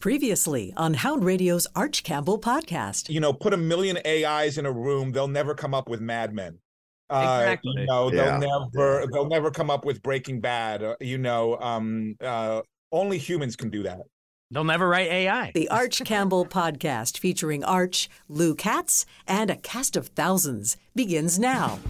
Previously on Hound Radio's Arch Campbell podcast. You know, put a million AIs in a room, they'll never come up with Mad Men. Uh, Exactly. You know, they'll Yeah. never they'll never come up with Breaking Bad. uh, you know, um, uh, only humans can do that. They'll never write AI. The Arch Campbell podcast featuring Arch, Lou Katz, and a cast of thousands begins now.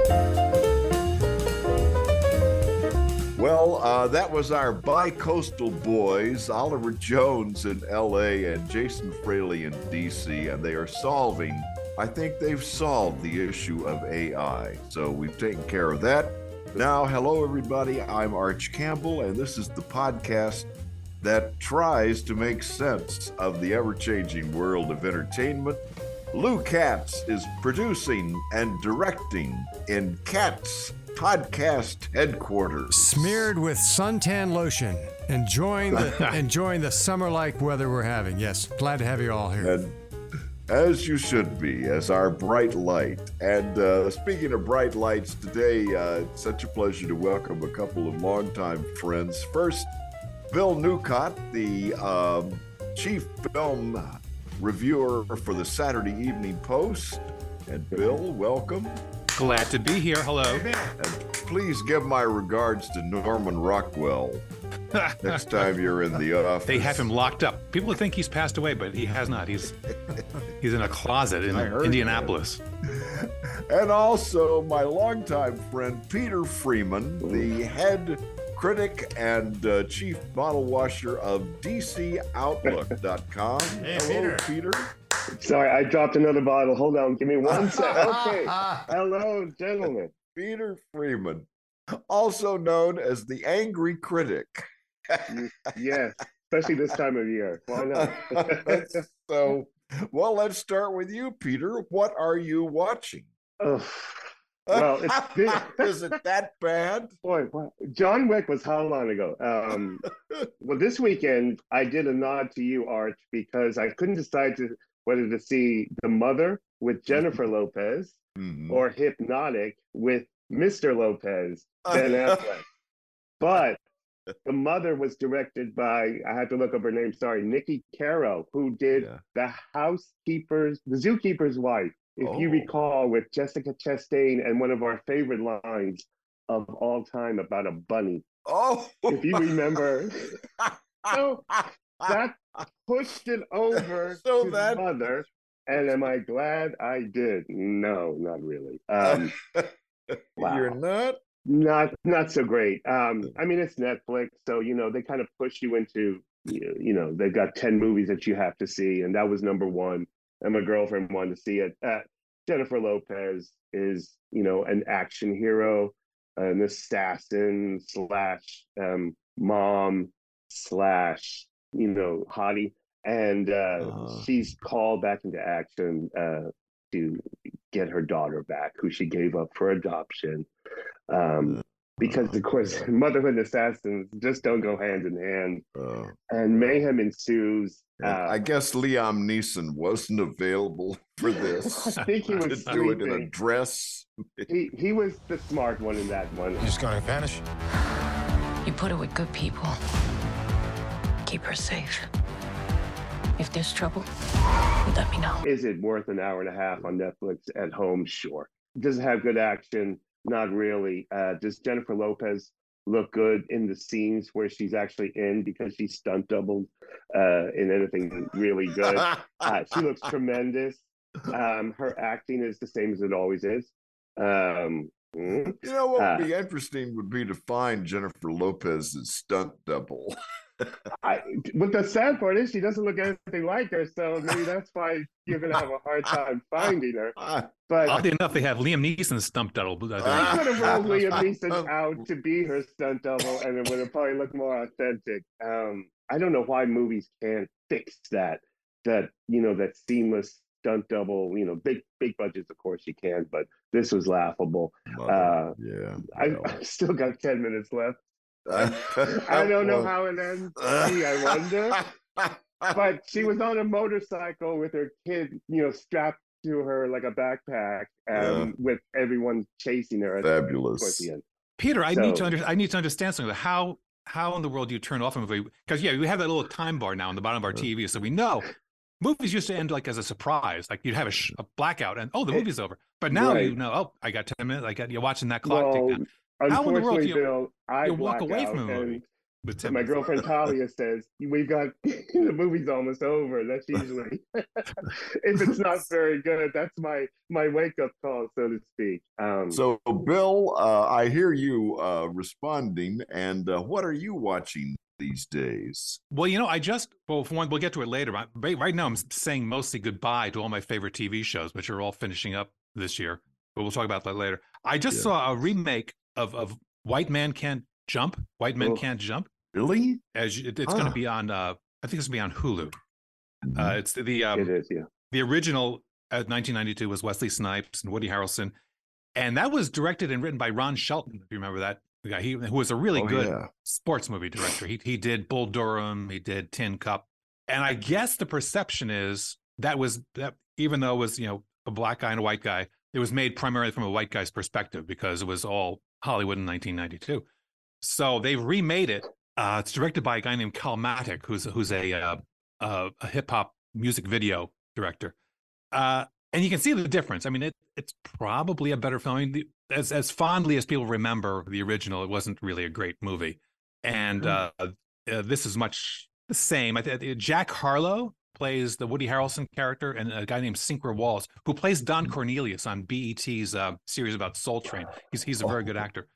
Well, uh, that was our bi-coastal boys, Oliver Jones in L.A. and Jason Fraley in D.C., and they are solving. I think they've solved the issue of AI, so we've taken care of that. Now, hello everybody. I'm Arch Campbell, and this is the podcast that tries to make sense of the ever-changing world of entertainment. Lou Katz is producing and directing in Katz Podcast Headquarters. smeared with suntan lotion, enjoying the enjoying the summer-like weather we're having. Yes, glad to have you all here. and as you should be, as our bright light. And uh, speaking of bright lights, today uh, it's such a pleasure to welcome a couple of longtime friends. First, Bill Newcott, the um, chief film reviewer for the Saturday Evening Post. And Bill, welcome. Glad to be here. Hello. And please give my regards to Norman Rockwell next time you're in the office. They have him locked up. People think he's passed away, but he has not. He's he's in a closet in I heard Indianapolis. And also my longtime friend Peter Freeman, the head critic and uh, chief bottle washer of DCOutlook.com. Hey, Hello, Peter. Peter. Sorry, I dropped another bottle. Hold on, give me one sec. Okay. Hello, gentlemen. Peter Freeman, also known as the Angry Critic. Yes, especially this time of year. Why not? so, well, let's start with you, Peter. What are you watching? Ugh. Well, it's this, Is it that bad? boy, what- John Wick was how long ago? Um, well, this weekend I did a nod to you, Arch, because I couldn't decide to whether to see The Mother with Jennifer Lopez Mhm. or Hypnotic with Mr. Lopez, Ben Affleck. But the mother was directed by I had to look up her name. Sorry, Niki Caro, who did Yeah. the housekeeper's, the zookeeper's wife. If you Oh. recall, with Jessica Chastain and one of our favorite lines of all time about a bunny. Oh, If you remember, so that pushed it over So to that- the mother. And am I glad I did? No, not really. Um, You're not? not not so great. Um, I mean, it's Netflix, so you know they kind of push you into you you know they've got ten movies that you have to see, and that was number one. And my girlfriend wanted to see it. Uh, Jennifer Lopez is you know an action hero, an assassin slash um, mom slash you know hottie, and uh, Uh-huh. she's called back into action uh, to get her daughter back, who she gave up for adoption. Um, because of course, motherhood and assassins just don't go hand in hand, Uh, and mayhem ensues. and Uh, I guess Liam Neeson wasn't available for this. I think he to was do it in a dress. He he was the smart one in that one. Just gonna vanish. You put it with good people. Keep her safe. If there's trouble, let me know. Is it worth an hour and a half on Netflix at home? Sure. Does it have good action? Not really. Uh, does Jennifer Lopez look good in the scenes where she's actually in because she's stunt doubled uh, in anything really good? Uh, she looks tremendous. Um, her acting is the same as it always is. Um, mm, You know what would Uh, be interesting would be to find Jennifer Lopez's stunt double. I, but the sad part is she doesn't look anything like her, so maybe that's why you're gonna have a hard time finding her. But Oddly enough, they have Liam Neeson stumped double. I they could have rolled Liam Neeson out to be her stunt double, and it would have probably looked more authentic. Um, I don't know why movies can't fix that. That you know that seamless stunt double. You know, big big budgets, of course you can, but this was laughable. Uh, yeah. I. I still got ten minutes left. I don't know how it ends. Gee, I wonder. But she was on a motorcycle with her kid, you know, strapped to her like a backpack, um, Yeah. with everyone chasing her at Fabulous. the end. Peter, I need to So- under, I need to understand something. How how in the world do you turn off a movie? Because yeah, we have that little time bar now on the bottom of our TV, so we know movies used to end like as a surprise. Like you'd have a, sh- a blackout, and oh, the movie's over. But now Right. you know, oh, I got ten minutes. I got you're watching that clock tick Well, down. How in the world unfortunately, you- Bill, I you walk away out, from a movie and my girlfriend Talia says we've got the movie's almost over. That's usually if it's not very good. That's my my wake up call, so to speak. Um, So, Bill, uh, I hear you uh, responding. And uh, what are you watching these days? Well, you know, I just well, for one, we'll get to it later. But right right now, I'm saying mostly goodbye to all my favorite TV shows, which are all finishing up this year. But we'll talk about that later. I just Yeah. saw a remake of of White Man Can't Jump. White Men Oh. Can't Jump. Really? As you, it- it's going Ah. to be on. Uh, I think it's going to be on Hulu. Mm-hmm. Uh, it's the um, it is, yeah. the original uh, 1992 was Wesley Snipes and Woody Harrelson, and that was directed and written by Ron Shelton. If you remember that the guy, he who was a really Oh, good yeah. sports movie director. He he did Bull Durham, he did Tin Cup, and I guess the perception is that was that even though it was you know a black guy and a white guy, it was made primarily from a white guy's perspective because it was all Hollywood in 1992. So they've remade it. Uh, it's directed by a guy named Calmatic, who's who's a uh, uh, a hip hop music video director. Uh, and you can see the difference. I mean, it it's probably a better film. I mean, the, as as fondly as people remember the original, it wasn't really a great movie. And uh, uh, this is much the same. I think Jack Harlow plays the Woody Harrelson character, and a guy named Sinqua Walls, who plays Don Cornelius on BET's uh, series about Soul Train. He's he's a very good actor.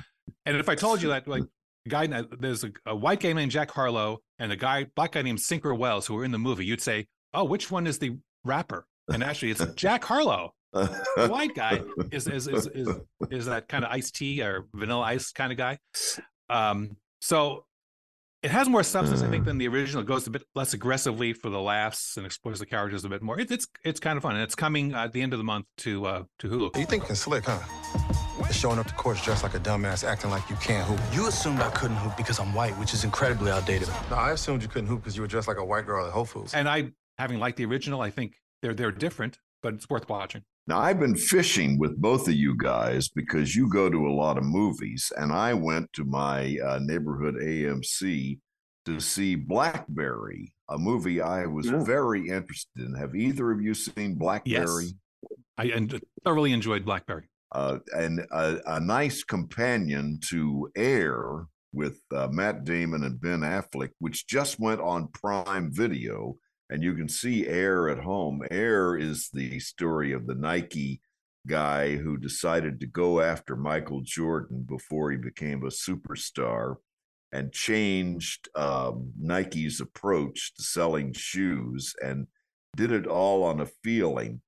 And if I told you that, like, guy there's a, a white guy named Jack Harlow and a guy black guy named Sinqua Wells who are in the movie, you'd say, "Oh, which one is the rapper?" And actually, it's Jack Harlow. The white guy is is is is, is that kind of iced tea or vanilla ice kind of guy. Um, so it has more substance, I think, than the original. It goes a bit less aggressively for the laughs and explores the characters a bit more. It, it's it's kind of fun, and it's coming at the end of the month to uh, to Hulu. You thinking slick, huh? Showing up to court dressed like a dumbass, acting like you can't hoop. You assumed I couldn't hoop because I'm white, which is incredibly outdated. No, I assumed you couldn't hoop because you were dressed like a white girl at Whole Foods. And I, having liked the original, I think they're they're different, but it's worth watching. Now, I've been fishing with both of you guys because you go to a lot of movies, and I went to my uh, neighborhood AMC to see Blackberry, a movie I was Yeah. very interested in. Have either of you seen Blackberry? Yes, I and thoroughly enjoyed Blackberry. Uh, and a, a nice companion to Air with uh, Matt Damon and Ben Affleck, which just went on Prime Video, and you can see Air at home. Air is the story of the Nike guy who decided to go after Michael Jordan before he became a superstar and changed um, Nike's approach to selling shoes and did it all on a feeling.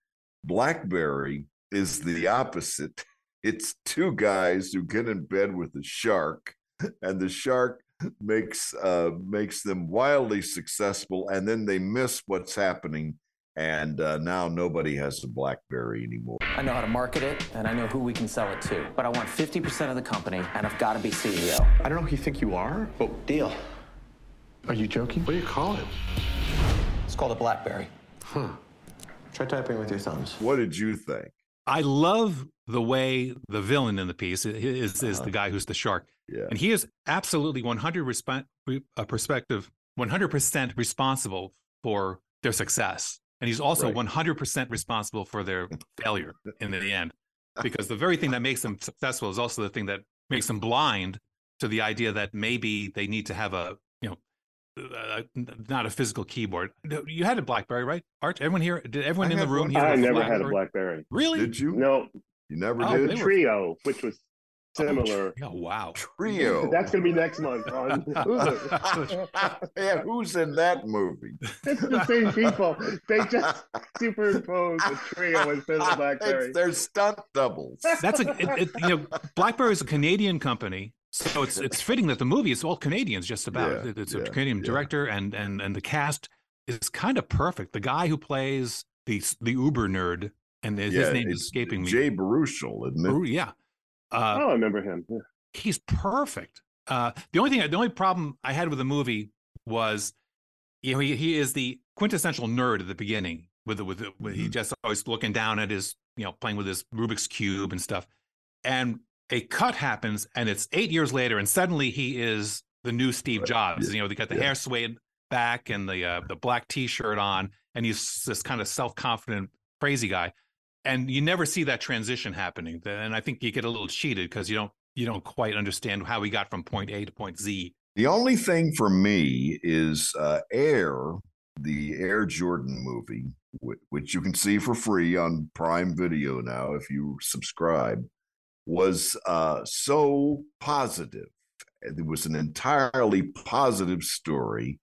Blackberry is the opposite. It's two guys who get in bed with a shark, and the shark makes uh, makes them wildly successful, and then they miss what's happening, and uh, now nobody has a BlackBerry anymore. I know how to market it, and I know who we can sell it to. But I want 50% of the company, and I've got to be CEO. I don't know who you think you are, but Deal. are you joking? What do you call it? It's called a BlackBerry. Huh. Try typing with your thumbs. What did you think? I love the way the villain in the piece is is the guy who's the shark, Yeah. and he is absolutely 100 resp- a perspective, 100 percent responsible for their success, and he's also Right. 100 percent responsible for their failure in the end, because the very thing that makes them successful is also the thing that makes them blind to the idea that maybe they need to have a you know. Uh, not a physical keyboard. You had a BlackBerry, right? Arch, everyone here? Did everyone I in the room one. here? I have never had a BlackBerry? BlackBerry. Really? Did you? No, You never Oh, did? they the were- Treo, which was similar. Oh, wow. Treo. That's gonna be next month on yeah, who's in that movie? It's the same people. They just superimpose the Treo instead of BlackBerry. It's- They're stunt doubles. That's a it, it, you know BlackBerry is a Canadian company, so it's it's fitting that the movie is all Canadians just about. Yeah, it's a yeah, Canadian yeah. director and and and the cast is kind of perfect. The guy who plays the the Uber nerd and his, name is escaping me. Jay Baruchel, isn't it? Baru- yeah, uh, oh, I remember him. Yeah. he's perfect. Uh, the only thing, the only problem I had with the movie was, you know, he, he is the quintessential nerd at the beginning. With the, with, the, with he Mhm. just always looking down at his, you know, playing with his Rubik's cube and stuff. And a cut happens, and it's eight years later, and suddenly he is the new Steve Jobs. You know, they got the Yeah. hair swayed back and the uh, the black T-shirt on, and he's this kind of self confident, crazy guy. And you never see that transition happening. And I think you get a little cheated because you don't you don't quite understand how we got from point A to point Z. The only thing for me is uh, Air, the Air Jordan movie, which you can see for free on Prime Video now if you subscribe, was uh, so positive. It was an entirely positive story.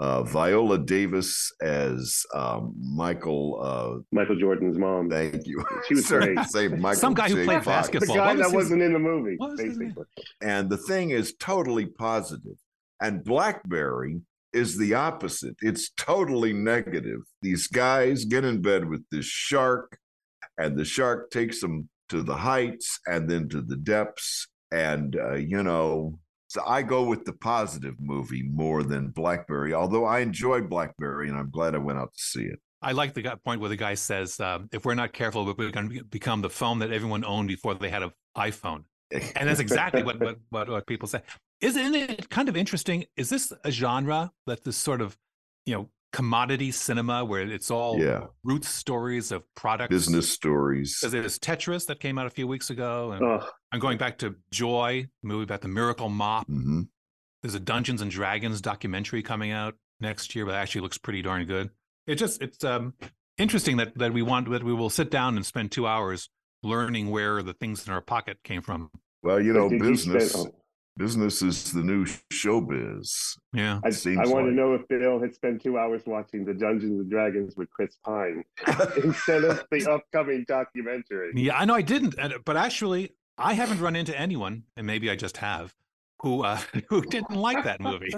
Uh, Viola Davis as um, Michael. Uh, Michael Jordan's mom. Thank you. She was Sorry great. Say Michael Some guy who played Fox. The guy was that his- wasn't in the movie, what was his name? basically. And the thing is totally positive. And Blackberry is the opposite. It's totally negative. These guys get in bed with this shark, and the shark takes them to the heights and then to the depths. And, uh, you know, so I go with the positive movie more than Blackberry, although I enjoy Blackberry and I'm glad I went out to see it. I like the point where the guy says, um, "If we're not careful, we're going to become the phone that everyone owned before they had an iPhone." And that's exactly what, what what what people say. Isn't it kind of interesting? Is this a genre that this sort of, you know, commodity cinema where it's all Yeah. root stories of products, Business stories. Because there's Tetris that came out a few weeks ago, and Ugh. I'm going back to Joy, the movie about the Miracle Mop. hmm There's a Dungeons and Dragons documentary coming out next year, but it actually looks pretty darn good. It just it's um interesting that that we want that we will sit down and spend two hours learning where the things in our pocket came from. Well, you know, Did you spend- business oh. Business is the new showbiz. Yeah. I, Seems I want to know if Bill had spent two hours watching the Dungeons and Dragons with Chris Pine instead of the upcoming documentary. Yeah, I know I didn't, but actually, I haven't run into anyone, and maybe I just have, who uh, who didn't like that movie.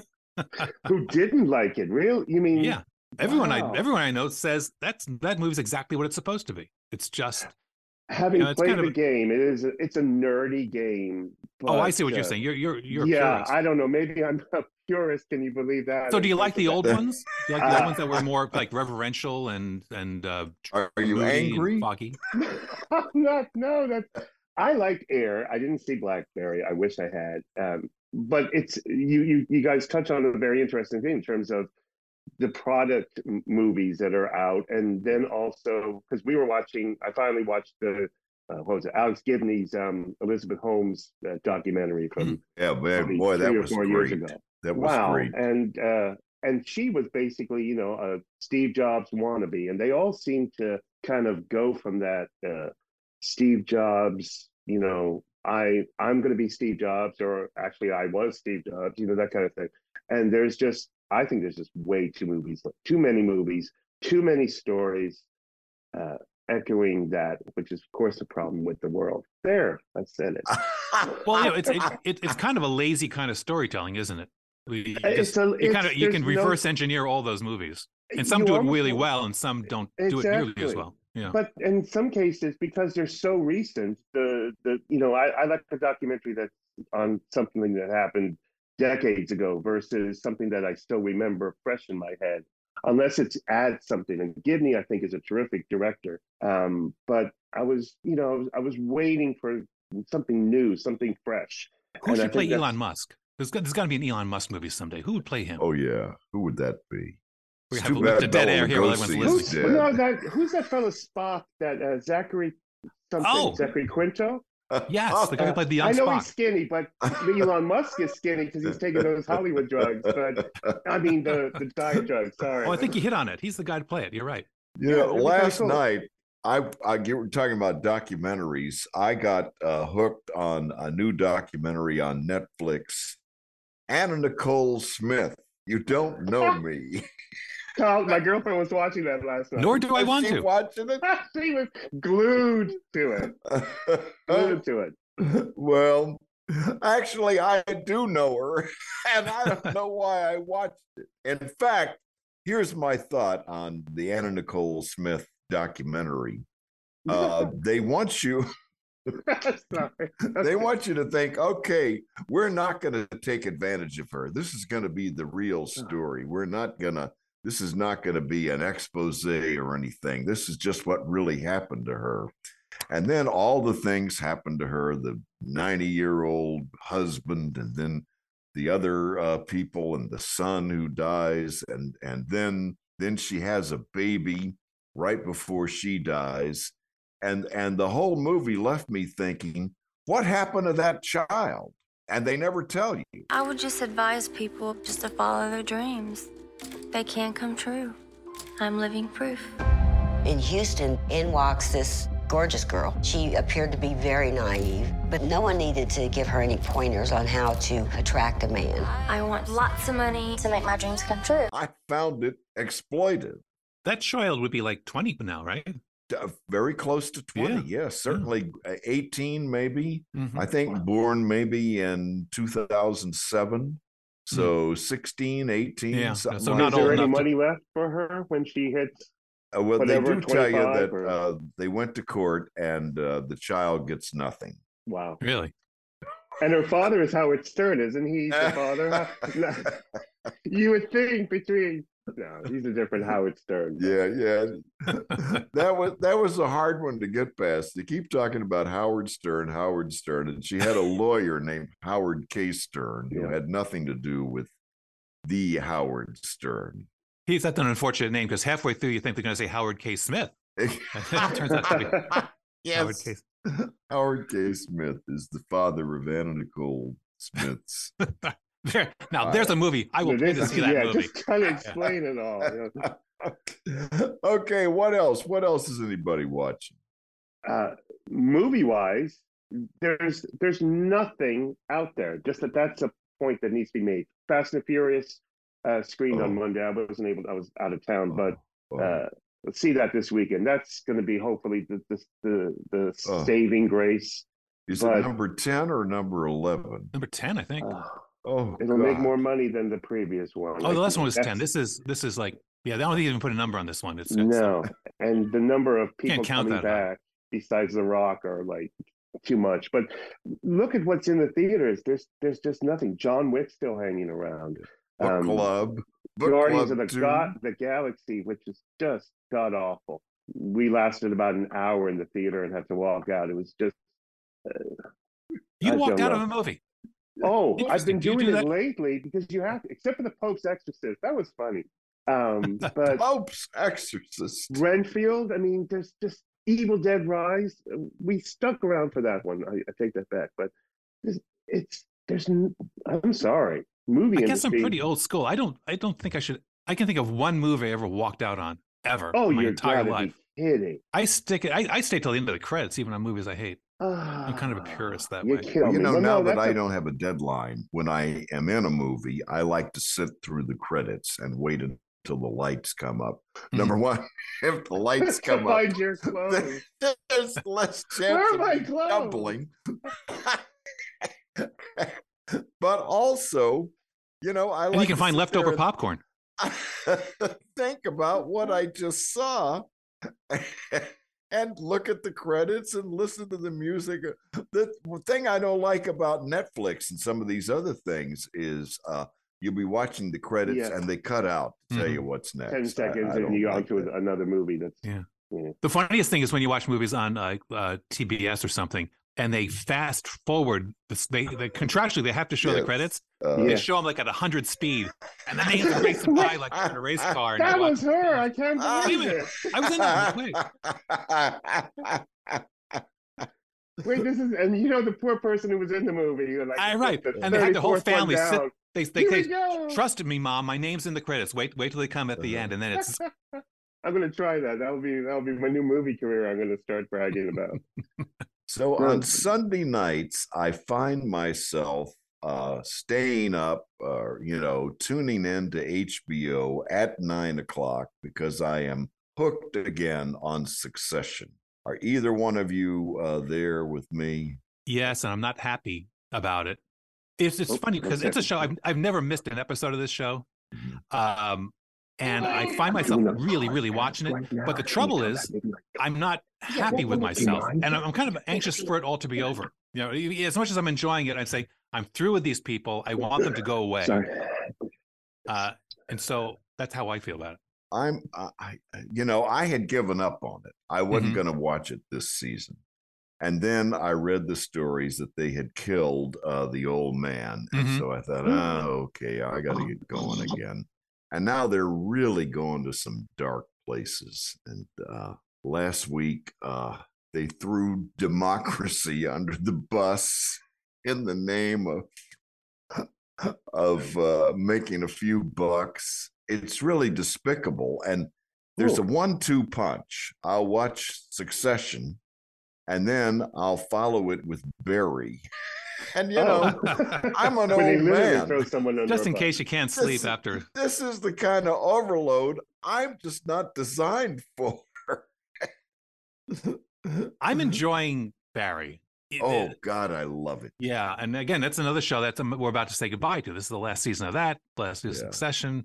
Who didn't like it? Real? You mean? Yeah, everyone Wow. I everyone I know says that's that movie's exactly what it's supposed to be. It's just Having You know, played kind of the a- game, it is. A, it's a nerdy game. Oh, I see what you're uh, saying. You're you're you're yeah, purist. I don't know. Maybe I'm a purist. Can you believe that? So do you like the that- old ones? Do you like the old Uh, ones that were more like reverential and and uh, Are, are you angry? foggy? I'm not. No, that's. I liked Air. I didn't see Blackberry. I wish I had. Um, but it's you. You you guys touch on a very interesting thing in terms of the product m- movies that are out, and then also because we were watching. I finally watched the. Uh, what was it? Alex Gibney's um, Elizabeth Holmes uh, documentary from Yeah, man, boy, that or was four great. years ago. That was wow. great. And uh, and she was basically, you know, a Steve Jobs wannabe, and they all seem to kind of go from that uh, Steve Jobs, you know, I I'm going to be Steve Jobs, or actually I was Steve Jobs, you know, that kind of thing. And there's just, I think there's just way too movies, too many movies, too many stories. Uh, echoing that which is of course a problem with the world there i said it Well, you know, it's it, it, it's kind of a lazy kind of storytelling, isn't it? We uh, you It's just- a- you kind of you can there's no- reverse engineer all those movies, and some do it really well, and some don't do it nearly as well. Yeah. But in some cases, because they're so recent, the the you know, I, I like a documentary that's on something that happened decades ago versus something that I still remember fresh in my head. Unless it's add something. And Gibney, I think, is a terrific director. Um, but I was, you know, I was, I was waiting for something new, something fresh. Who And I should play think that's- Elon Musk? There's got, there's got to be an Elon Musk movie someday. Who would play him? Oh yeah, who would that be? We It's have too a look bad to dead air here while everyone's is listening. dead. No, that who's that fellow Spock? That uh, Zachary something? Oh. Zachary Quinto. Yes, the guy who played the I know Spock. he's skinny, but Elon Musk is skinny because he's taking those Hollywood drugs. But I mean the the diet drugs. Sorry. Oh, I think you hit on it. He's the guy to play it. You're right. You Yeah, know, it'd be kinda last cool. night I I get we're talking about documentaries. I got uh, hooked on a new documentary on Netflix. Anna Nicole Smith. You don't know me. Carl, my girlfriend was watching that last night. Nor do I want she to. watching it? she was glued to it. Glued to it. well, actually, I do know her, and I don't know why I watched it. In fact, here's my thought on the Anna Nicole Smith documentary. Uh, they want you. They want you to think, okay, we're not going to take advantage of her. This is going to be the real story. We're not going to. This is not going to be an expose or anything. This is just what really happened to her. And then all the things happened to her the 90 year old husband, and then the other uh, people and the son who dies, and and then then she has a baby right before she dies, and and the whole movie left me thinking, what happened to that child? And they never tell you. I would just advise people just to follow their dreams. They can come true. I'm living proof. In Houston, in walks this gorgeous girl. She appeared to be very naive, but no one needed to give her any pointers on how to attract a man. I want lots of money to make my dreams come true. I found it exploitive. That child would be like 20 now, right? Uh, very close to 20 Yeah. yes certainly uh, 18 maybe Mhm. i think born maybe in 2007 so 16 18 Yeah, something so like not Is there any enough to- money left for her when she hits? Uh, well they do tell you that or- uh, they went to court and uh, the child gets nothing Wow. Really? And her father is Howard Stern, isn't he? The father. You would think between. No, he's a different Howard Stern. yeah yeah that was that was a hard one to get past they keep talking about howard stern howard stern and she had a lawyer named howard k stern who Yeah. had nothing to do with the howard stern He's that's an unfortunate name because halfway through you think they're going to say Howard K. Smith. it turns out to be Howard yes K. Howard K. Smith is the father of Anna Nicole Smith's. There, now there's a movie I will But pay to see that yeah, movie. just kind of explain it all. you know. okay, what else? What else is anybody watching? uh, movie wise, there's there's nothing out there. Just that that's a point that needs to be made. Fast and Furious uh, screened on Oh. Monday. I wasn't able. I was out of town, but Oh, uh, let's see that this weekend. That's going to be hopefully the the the, the Oh. saving grace. is but- it number 10 or number 11? Number 10, I think. Uh, Oh, it'll make more money than the previous one. oh, the last one was 10. This is this is like yeah, I don't think you even put a number on this one. It's, it's no, and the number of people count coming that high. back besides The Rock are like too much. But look at what's in the theaters. There's there's just nothing. John Wick still hanging around. Book Um, Club. Book Guardians Club of the God, the Galaxy, which is just god awful. We lasted about an hour in the theater and had to walk out. It was just you I walked don't out of a movie. Oh, I've been doing do it that? lately because you have to, except for the Pope's Exorcist. That was funny. Um, but Pope's Exorcist. Renfield, I mean, there's just Evil Dead Rise. We stuck around for that one. I, I take that back, but there's, it's there's. I'm sorry, movie I guess I'm pretty old school. I don't I don't think I should I can think of one movie I ever walked out on ever Oh, in my entire life. Be kidding! I stick it I, I stay till the end of the credits, even on movies I hate. I'm kind of a purist that You way. Well, you know, Well, now no, that that's I a- don't have a deadline, when I am in a movie, I like to sit through the credits and wait until the lights come up. Mm-hmm. Number one, if the lights come up, your clothes. there's less Where chance are of my me clothes? stumbling. but also, you know, I And like you can to find leftover popcorn. think about what I just saw and look at the credits and listen to the music. The thing I don't like about Netflix and some of these other things is uh, you'll be watching the credits Yeah. and they cut out to tell Mhm. you what's next. Ten seconds, I and you go like to another movie. That's Yeah. yeah. The funniest thing is when you watch movies on uh, uh, TBS or something, and they fast forward. They, they contractually they have to show the credits. Uh, They Yeah. show them like at hundred speed, and then they have to race them by like on a race car. And That you watch- was her. I can't believe minute. it. I was in that. Wait. Wait, this is and you know the poor person who was in the movie. you're Like, I right, the and they had the whole family sit. down. They they, Here they we go. trusted me, mom. My name's in the credits. Wait wait till they come at the Uh-huh. end, and then it's I'm gonna try that. That'll be that'll be my new movie career. I'm gonna start bragging about. So Well, on Sunday nights, I find myself uh, staying up, uh, you know, tuning in to HBO at nine o'clock because I am hooked again on Succession. Are either one of you uh, there with me? yes, and I'm not happy about it. It's it's Oh, funny because okay. it's a show I've I've never missed an episode of this show, Mm-hmm. um, and I find myself really really watching it. But the trouble is, I'm not happy with myself, and I'm I'm kind of anxious for it all to be over. You know, as much as I'm enjoying it, I'd say I'm through with these people. I want them to go away, uh, and so that's how I feel about it. I'm, I, I- you know, I had given up on it. I wasn't Mhm. going to watch it this season. And then I read the stories that they had killed uh, the old man. And Mhm. so I thought, oh, okay, I got to get going again. And now they're really going to some dark places. And uh, last week, uh, they threw democracy under the bus in the name of of uh, making a few bucks. It's really despicable. And there's a one-two punch. I'll watch Succession, and then I'll follow it with Barry. And you know, I'm an When they old man. throw someone under Just in bus. case you can't This sleep is- after. This is the kind of overload I'm just not designed for. I'm enjoying Barry. It- Oh God, I love it. Yeah, and again, that's another show that we're about to say goodbye to. This is the last season of that. Last season Yeah. of Succession.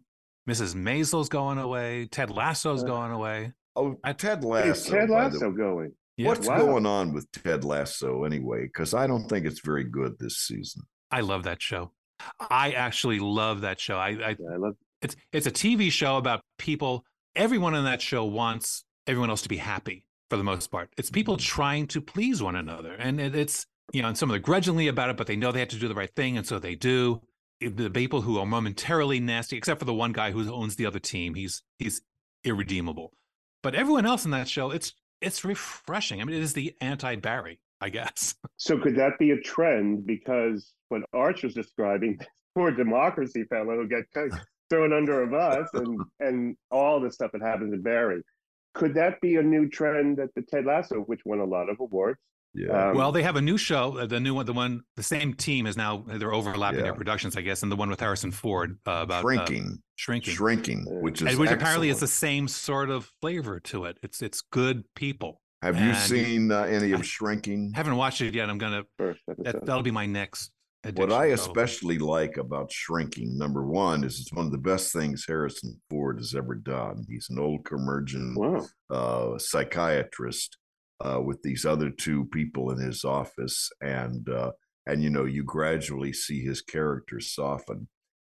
Mrs. Maisel's going away. Ted Lasso's Uh, going away. Oh, Ted Is Lasso. Ted by the Lasso going? Yeah. What's Wow. going on with Ted Lasso anyway? Because I don't think it's very good this season. I love that show. I actually love that show. I, I Yeah, I love. it's it's a TV show about people. Everyone in that show wants everyone else to be happy for the most part. It's people mm-hmm. trying to please one another, and it, it's you know, and some of them are grudgingly about it, but they know they have to do the right thing, and so they do. The people who are momentarily nasty, except for the one guy who owns the other team, he's he's irredeemable. But everyone else in that show, it's it's refreshing. I mean, it is the anti Barry, I guess. So could that be a trend? Because what Arch was describing, poor democracy fellow who got thrown under a bus, and and all the stuff that happens in Barry. Could that be a new trend that the Ted Lasso, which won a lot of awards? Yeah. Um, well, they have a new show. uh, The new one, the one, the same team is now they're overlapping Yeah. their productions, I guess, and the one with Harrison Ford uh, about uh, shrinking, shrinking, shrinking, which is and which apparently is the same sort of flavor to it. It's it's good people. Have you seen uh, any of Shrinking? Haven't watched it yet. I'm gonna. That, that'll be my next. What addiction, I probably. especially like about Shrinking, number one, is it's one of the best things Harrison Ford has ever done. He's an old curmudgeon Wow. uh, psychiatrist uh, with these other two people in his office, and uh, and you know you gradually see his character soften,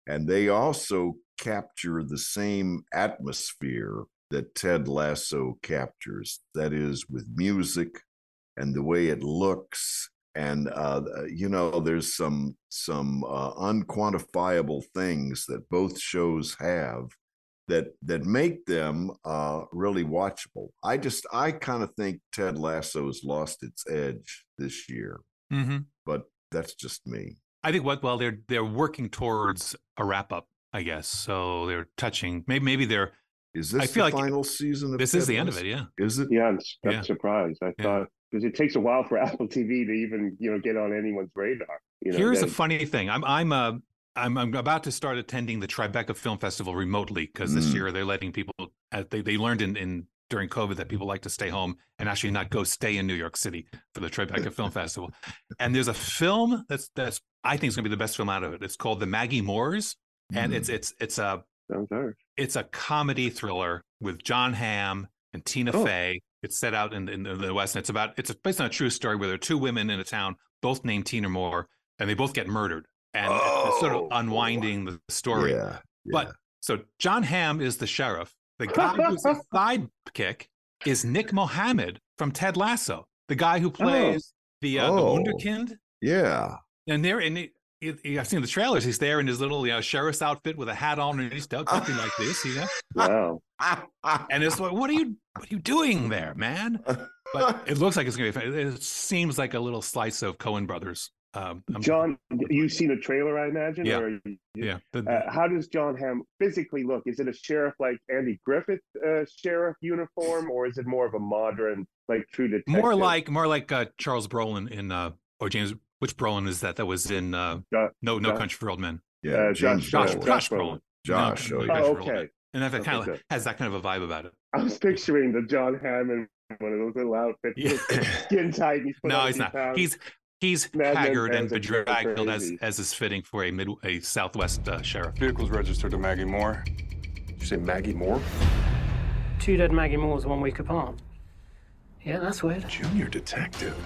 and they also capture the same atmosphere that Ted Lasso captures. That is with music and the way it looks and uh, you know there's some some uh, unquantifiable things that both shows have that that make them uh, really watchable. I just I kind of think Ted Lasso's lost its edge this year, Mhm. but that's just me. I think what well they're they're working towards a wrap up, I guess. So they're touching. Maybe maybe they're. Is this I feel the like final season of this is Ted the end of it. Yeah. Is it? Yeah, I'm, I'm Yeah. surprised. I Yeah. thought because it takes a while for Apple TV to even you know get on anyone's radar. You know, Here's a funny thing. I'm I'm uh I'm I'm about to start attending the Tribeca Film Festival remotely because this Mm. year they're letting people. Uh, they they learned in in during COVID that people like to stay home and actually not go stay in New York City for the Tribeca Film Festival. And there's a film that's that's I think is going to be the best film out of it. It's called The Maggie Moores, and it's it's it's a it's a comedy thriller with Jon Hamm and Tina Oh. Fey. It's set out in, in the West, and it's about it's based on a true story where there are two women in a town, both named Tina Moore, and they both get murdered, and it's sort Oh, of unwinding the story. Yeah. But so Jon Hamm is the sheriff. The guy who's the sidekick is Nick Mohammed from Ted Lasso, the guy who plays the uh, the Oh. Wunderkind. Yeah. And there, and it, it, I've seen the trailers. He's there in his little you know, sheriff's outfit with a hat on, and he's talking like this, you know. Wow. And it's like, what are you, what are you doing there, man? But it looks like it's gonna be. fun. It seems like a little slice of Coen Brothers. Um, John, you've seen a trailer, I imagine. Yeah. Or you- yeah, the- Uh, how does Jon Hamm physically look? Is it a sheriff like Andy Griffith uh, sheriff uniform, or is it more of a modern, like True Detective? more like more like uh, Charles Brolin in uh, or James. Which Brolin is that? That was in uh, Jo- No No Josh- Country for Old Men. Yeah. Uh, James Josh Brolin. Josh Brolin. Brolin. Josh, No, oh, No yeah. Country for Old Men. okay. And that kind of good. has that kind of a vibe about it. I was picturing the Jon Hamm in one of those little outfits, Yeah. skin tight. He's No, he's not. pounds. He's he's Mad Men haggard and fans are going bedraggled as as is fitting for a mid a Southwest uh, sheriff. Vehicle's registered to Maggie Moore. You say Maggie Moore? Two dead Maggie Moores one week apart. Yeah, that's weird. Junior detective.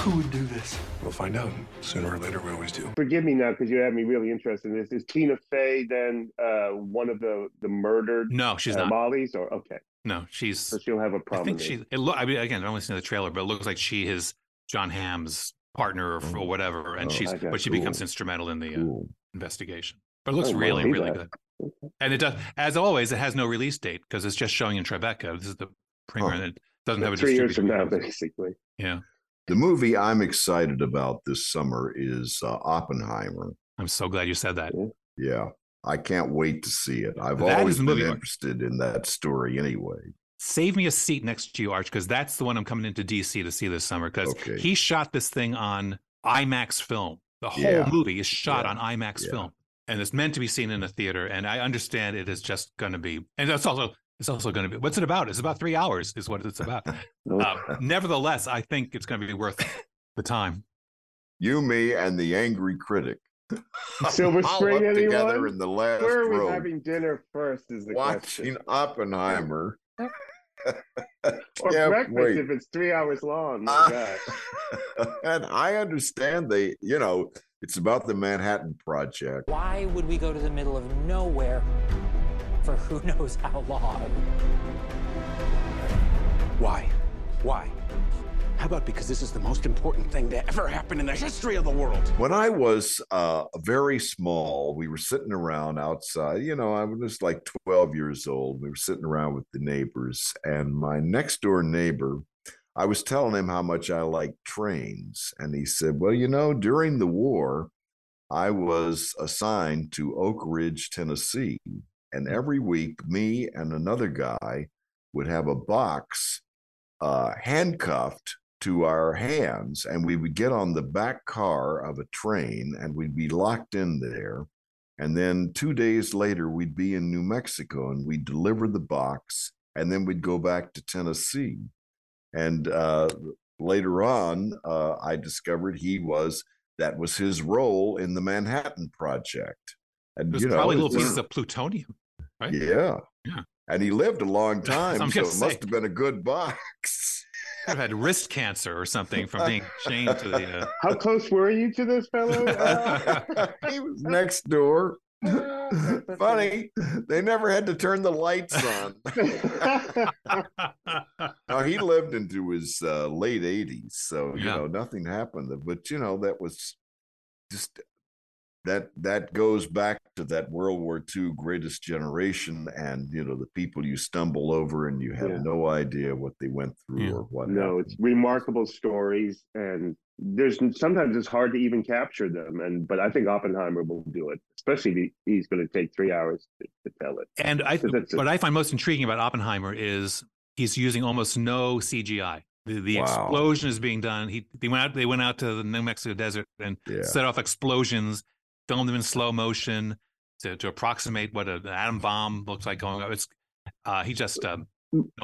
Who would do this? We'll find out. Sooner or later, we always do. Forgive me now because you have me really interested in this. Is Tina Fey then uh, one of the the murdered? No, she's uh, not. Molly's or okay, No, she's. so she'll have a problem. I think she. It look. I mean, again, I've only seen the trailer, but it looks like she has Jon Hamm's partner or, or whatever, and Oh, she's but she becomes instrumental in the uh, Cool. investigation. But it looks Oh, really, really that. good. And it does, as always, it has no release date because it's just showing in Tribeca. This is the premiere, and it doesn't have a Three years from now, basically. Yeah, The movie I'm excited about this summer is uh, Oppenheimer. I'm so glad you said that. Yeah, I can't wait to see it. I've That always been movie. interested in that story anyway. Save me a seat next to you, Arch, because that's the one I'm coming into DC to see this summer. Because Okay. he shot this thing on IMAX film. The whole Yeah. movie is shot Yeah. on IMAX Yeah. film, and it's meant to be seen in a theater. And I understand it is just going to be, and it's also it's also going to be. What's it about? It's about three hours, is what it's about. uh, nevertheless, I think it's going to be worth the time. You, me, and the angry critic. Silver Spring, up together anyone? in the last Where are we row, having dinner first? Is the watching Oppenheimer. Question. Or Can't breakfast wait. if it's three hours long. My ah. gosh. and I understand they, you know, it's about the Manhattan Project. Why would we go to the middle of nowhere for who knows how long? Why? Why? How about because this is the most important thing to ever happen in the history of the world? When I was uh, very small, we were sitting around outside. You know, I was like 12 years old. We were sitting around with the neighbors, and my next door neighbor, I was telling him how much I liked trains. And he said, Well, you know, during the war, I was assigned to Oak Ridge, Tennessee. And every week, me and another guy would have a box uh, handcuffed to our hands, and we would get on the back car of a train and we'd be locked in there. And then two days later, we'd be in New Mexico and we'd deliver the box, and then we'd go back to Tennessee. And uh, later on, uh, I discovered he was that was his role in the Manhattan Project. And you know, probably little pieces of plutonium, right? yeah. Yeah. And he lived a long time, so it gonna must have been a good box. I've had wrist cancer or something from being chained to the. Uh... How close were you to this fellow? Uh, he was next door. Funny, they never had to turn the lights on. now he lived into his uh, late 80s, so you Yeah. know nothing happened. But you know that was just that that goes back to that World War II greatest generation, and you know the people you stumble over and you have Yeah. no idea what they went through or what. no, it's remarkable stories, and there's sometimes it's hard to even capture them. And but I think Oppenheimer will do it, especially if he's going to take three hours to, to tell it. And I, 'Cause that's what I find most intriguing about Oppenheimer is he's using almost no CGI. The, the Wow. explosion is being done. He they went out they went out to the New Mexico desert and Yeah. set off explosions, filmed them in slow motion to, to approximate what an atom bomb looks like going up. It's uh, he just um,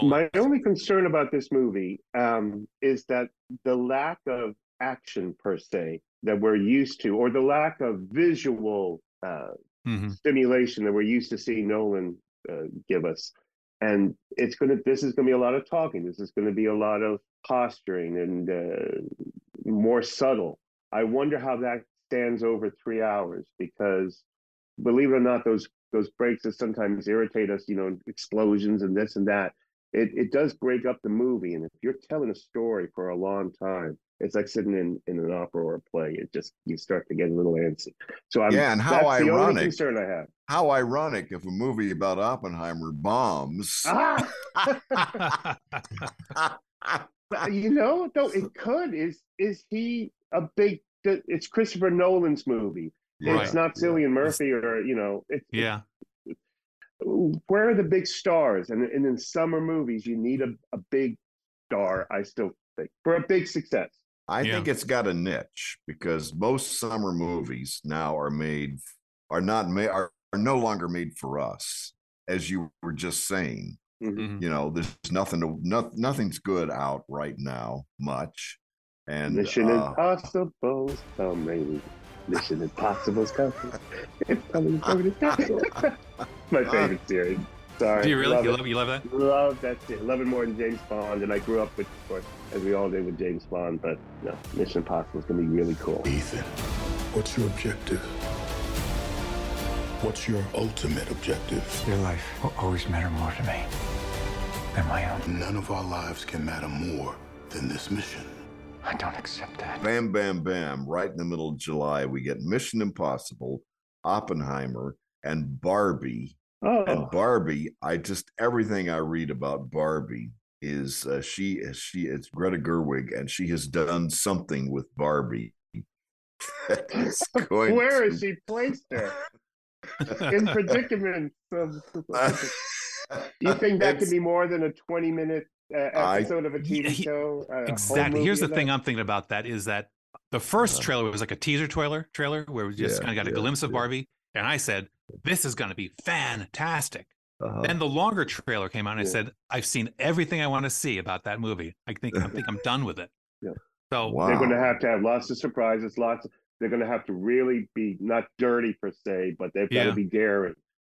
My only concern about this movie um, is that the lack of action per se that we're used to, or the lack of visual uh, mhm. stimulation that we're used to seeing Nolan uh, give us. And it's gonna. This is gonna be a lot of talking. This is gonna be a lot of posturing and uh, more subtle. I wonder how that stands over three hours because, believe it or not, those those breaks that sometimes irritate us, you know, explosions and this and that. It it does break up the movie. And if you're telling a story for a long time, it's like sitting in in an opera or a play. It just you start to get a little antsy. So I'm, yeah, and how that's the only ironic. concern I have. How ironic if a movie about Oppenheimer bombs. Ah! You know, though it could. Is is he a big? It's Christopher Nolan's movie. Right. It's not Cillian Murphy or you know. It's, yeah. Where are the big stars? And, and in summer movies, you need a, a big star. I still think for a big success. I think it's got a niche because most summer movies now are made are not made are, are no longer made for us, as you were just saying. Mm-hmm. You know, there's nothing to no, nothing's good out right now, much. And Mission uh, Impossible's coming. Mission Impossible's coming. It's coming. coming, it's coming. My favorite series. Sorry. Do you really? Love You it. love you love that? Love that series. Love it more than James Bond. And I grew up with, of course, as we all did with James Bond. But no, Mission Impossible is going to be really cool. Ethan, what's your objective? What's your ultimate objective? Your life will always matter more to me than my own. None of our lives can matter more than this mission. I don't accept that. Bam, bam, bam. Right in the middle of July, we get Mission Impossible, Oppenheimer, and Barbie. Oh. And Barbie, I just everything I read about Barbie is uh, she she it's Greta Gerwig, and she has done something with Barbie. that is going Where to- is she placed her? In predicaments. Of, you think that could be more than a 20 minute uh, I- episode of a TV Yeah, he- show? a Exactly. Here's the thing that? I'm thinking about that is that the first trailer was like a teaser trailer trailer where we just Yeah, kind of got a yeah, glimpse of yeah. Barbie, and I said this is going to be fantastic. Uh-huh. Then the longer trailer came out, and I said I've seen everything I want to see about that movie. I think I think I'm done with it. Yeah. So Wow. They're going to have to have lots of surprises, lots. Of, they're going to have to really be not dirty per se, but they've got Yeah. to be daring.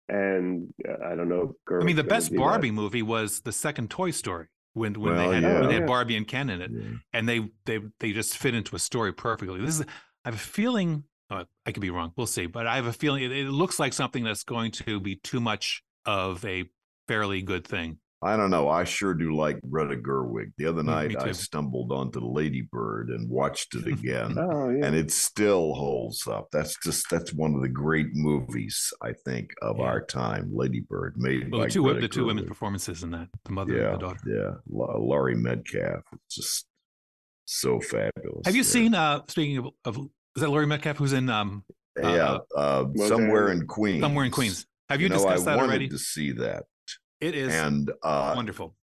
And uh, I don't know. If I mean, the Gerwig's gonna best do that. Barbie movie was the second Toy Story when when Well, they had yeah. when they had Barbie and Ken in it, and they they they just fit into a story perfectly. This is I have a feeling oh, I could be wrong. We'll see, but I have a feeling it, it looks like something that's going to be too much of a fairly good thing. I don't know. I sure do like Greta Gerwig. The other Mm, night, me I stumbled onto Lady Bird and watched it again. Oh yeah. and it still holds up. That's just that's one of the great movies I think of Yeah. our time. Lady Bird, made Well, by the two Greta the two women's performances in that, the mother Yeah, and the daughter. yeah. La- Laurie Metcalf, it's just so fabulous. Have you Yeah. seen? uh Speaking of, of is that Laurie Metcalf who's in um Yeah, uh, Mozart. somewhere in Queens. somewhere in Queens? Have you, know, discussed I that wanted already? to see that, It is and uh, wonderful.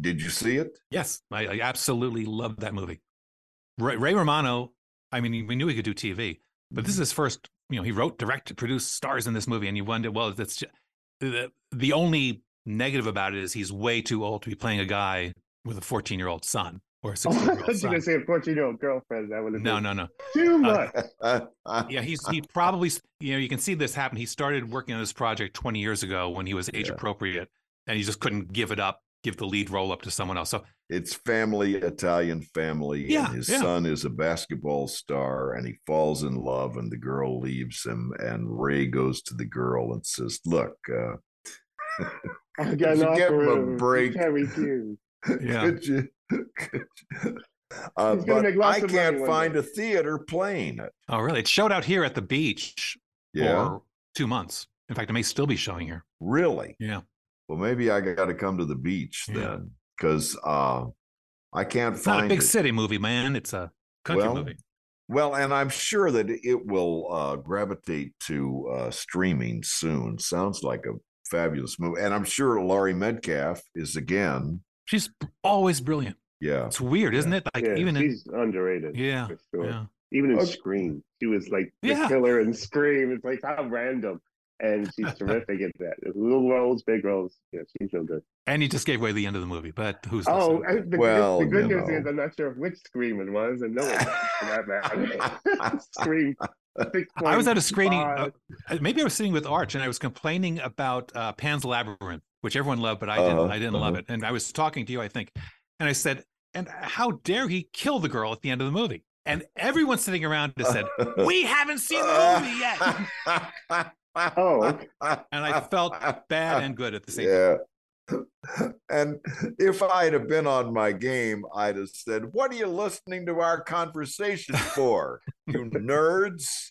did you see it? Yes, I, I absolutely love that movie. Ray, Ray Romano, I mean, we knew he could do TV, but this is his first. You know, he wrote, directed, produced, stars in this movie, and you wonder, well, that's just, the the only negative about it is he's way too old to be playing a guy with a 14 year old son or a Oh, 16 year old son. going to say a 14 year old girlfriend. That would have No, no, no. too much. Yeah, he's he probably you know you can see this happen. He started working on this project 20 years ago when he was age Yeah. appropriate, and he just couldn't give it up, give the lead role up to someone else. So It's family, Italian family. Yeah, and his yeah. son is a basketball star, and he falls in love, and the girl leaves him. And Ray goes to the girl and says, "Look, uh, I got an give him a break? Terry Yeah. could you?" could you- Uh, but I can't find day. a theater playing it. oh really? It showed out here at the beach Yeah, for two months. In fact, it may still be showing here. really. Yeah. Well, maybe I got to come to the beach Yeah. then, because uh, I can't It's find not a big it. city movie, man. It's a country Well, movie. Well, and I'm sure that it will uh, gravitate to uh, streaming soon. Sounds like a fabulous movie, and I'm sure Laurie Metcalf is again. She's always brilliant. Yeah, It's weird, isn't it? Like yeah, even in, underrated. yeah, for sure. yeah. Even in Okay. Scream, she was like the Yeah. killer in Scream. It's like how random, and she's terrific at that. Little roles, big roles. Yeah, she's so good. And he just gave away the end of the movie, but who's Oh, the, Well, good, the good you news know. is I'm not sure which Scream it was, and no one knows for that matter. Scream. I was at a screening. Uh, maybe I was sitting with Arch, and I was complaining about uh, Pan's Labyrinth, which everyone loved, but I Uh-huh, didn't. I didn't love uh-huh. it. And I was talking to you, I think, and I said, "And how dare he kill the girl at the end of the movie?" And everyone sitting around just said, "We haven't seen the movie yet," Oh, and I felt bad and good at the same time. yeah. And if I'd have been on my game, I'd have said, "What are you listening to our conversation for, you nerds?"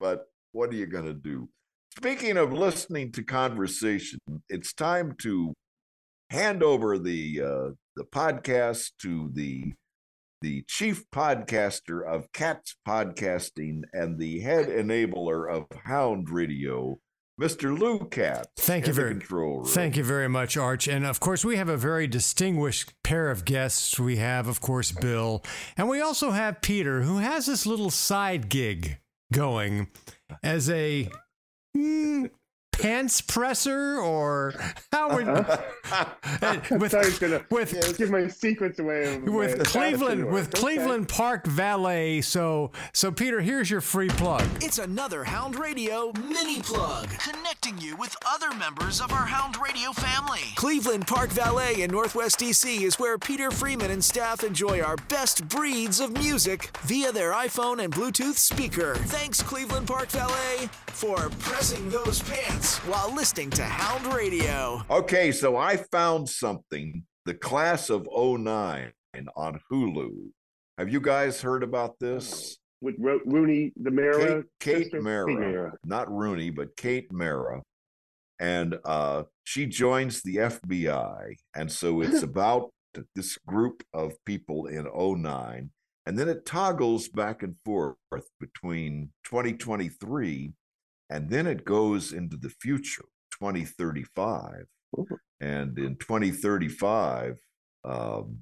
but what are you going to do? Speaking of listening to conversation, it's time to hand over the uh, the podcast to the the chief podcaster of Katz Podcasting and the head enabler of Hound Radio, Mr. Lou Katz. Thank you very room. Thank you very much, Arch. And of course, we have a very distinguished pair of guests. We have, of course, Bill, and we also have Peter, who has this little side gig going as a mm, pants presser, or how would I with thought I gonna with yeah, give my secrets away. of my with Cleveland with Okay. Cleveland Park Valet. So so Peter, here's your free plug. It's another Hound Radio mini plug, connecting you with other members of our Hound Radio family. Cleveland Park Valet in Northwest DC is where Peter Freeman and staff enjoy our best breeds of music via their iPhone and Bluetooth speaker. Thanks, Cleveland Park Valet, for pressing those pants while listening to Hound Radio. Okay, so I found something. The class of 09 on Hulu. Have you guys heard about this? With Ro- Rooney, the Mara, Kate, Kate? Mara, Kate Mara. not Rooney, but Kate Mara, and uh, she joins the FBI, and so it's about this group of people in 09 and then it toggles back and forth between 2023 and then it goes into the future 2035 and in 2035 um,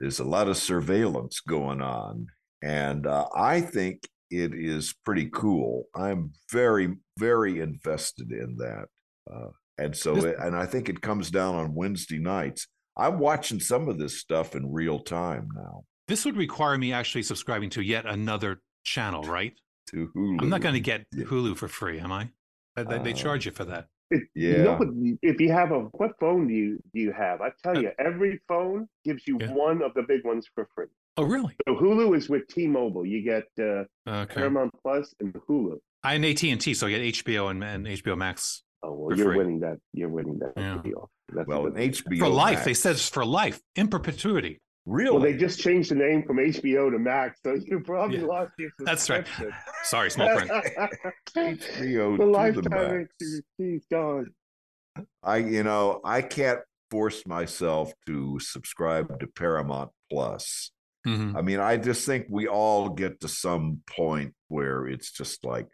there's a lot of surveillance going on and uh, i think it is pretty cool. I'm very very invested in that uh, and so it, and i think it comes down on wednesday nights. I'm watching some of this stuff in real time now. This would require me actually subscribing to yet another channel, right? To Hulu. I'm not going to get Hulu for free, am I? They, they- they Uh, charge you for that. It, You know if you have a what phone do you do you have? I tell you, every phone gives you one of the big ones for free. Oh, really? So Hulu is with T-Mobile. You get uh, Okay. Paramount Plus and Hulu. I had AT and T, so I get HBO and, and HBO Max. Oh, well, for you're free. winning that. You're winning that deal. That's well, a an HBO for life. They said it's for life, in perpetuity. Really? Well, they just changed the name from HBO to Max, so you probably Yeah. lost your That's right. Sorry, small print. HBO the to the lifetime max. exclusivity is gone. I, you know, I can't force myself to subscribe to Paramount Plus. Mm-hmm. I mean, I just think we all get to some point where it's just like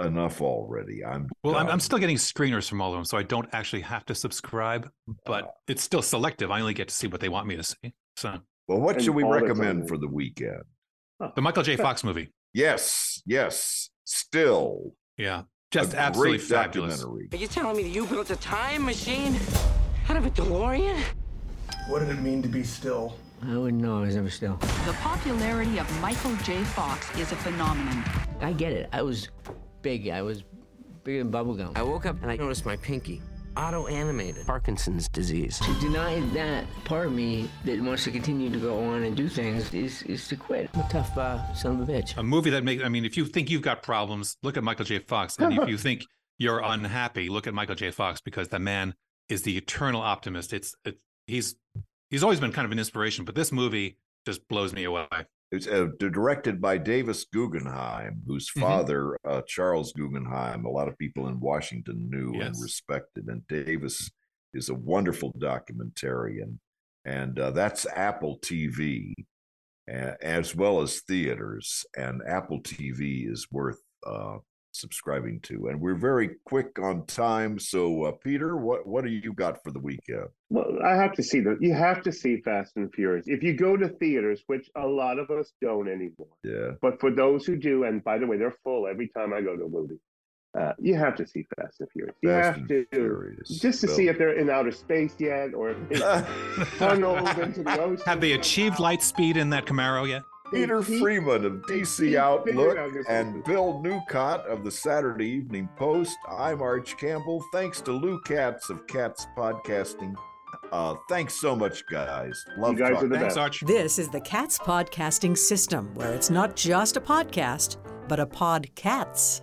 enough already. I'm Well, I'm, I'm still getting screeners from all of them, so I don't actually have to subscribe, but it's still selective. I only get to see what they want me to see. So, well, what should we all that's on recommend for the weekend? the Michael J. Fox movie. Yes, yes, still. Yeah, just a absolutely great fabulous. Are you telling me that you built a time machine out of a DeLorean? What did it mean to be still? I wouldn't know I was never still. The popularity of Michael J. Fox is a phenomenon. I get it. I was big. I was bigger than bubblegum. I woke up and I noticed my pinky. Auto-animated. Parkinson's disease. To deny that part of me that wants to continue to go on and do things is, is to quit. I'm a tough uh, son of a bitch. A movie that makes, I mean, if you think you've got problems, look at Michael J. Fox. And if you think you're unhappy, look at Michael J. Fox because the man is the eternal optimist. It's, it, he's, he's always been kind of an inspiration, but this movie just blows me away. It's uh, directed by Davis Guggenheim, whose Mhm. father, uh, Charles Guggenheim, a lot of people in Washington knew and respected. And Davis is a wonderful documentarian. And uh, that's Apple TV, as well as theaters. And Apple TV is worth uh, subscribing to. And we're very quick on time. So, uh, Peter, what, what do you got for the weekend? Well, I have to see the. You have to see Fast and Furious if you go to theaters, which a lot of us don't anymore. Yeah. But for those who do, and by the way, they're full every time I go to a movie. Uh, you have to see Fast and Furious. You Fast have to Furious. just to see if they're in outer space yet, or if they tunneled into the ocean. Have they achieved light speed in that Camaro yet? Peter Freeman of DC Outlook and Bill Newcott of the Saturday Evening Post. I'm Arch Campbell. Thanks to Lou Katz of Katz Podcasting. Uh, thanks so much, guys. Love talking. Thanks, Arch. This is the Katz Podcasting System, where it's not just a podcast, but a podcats.